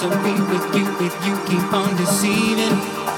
to be with you if you keep on deceiving?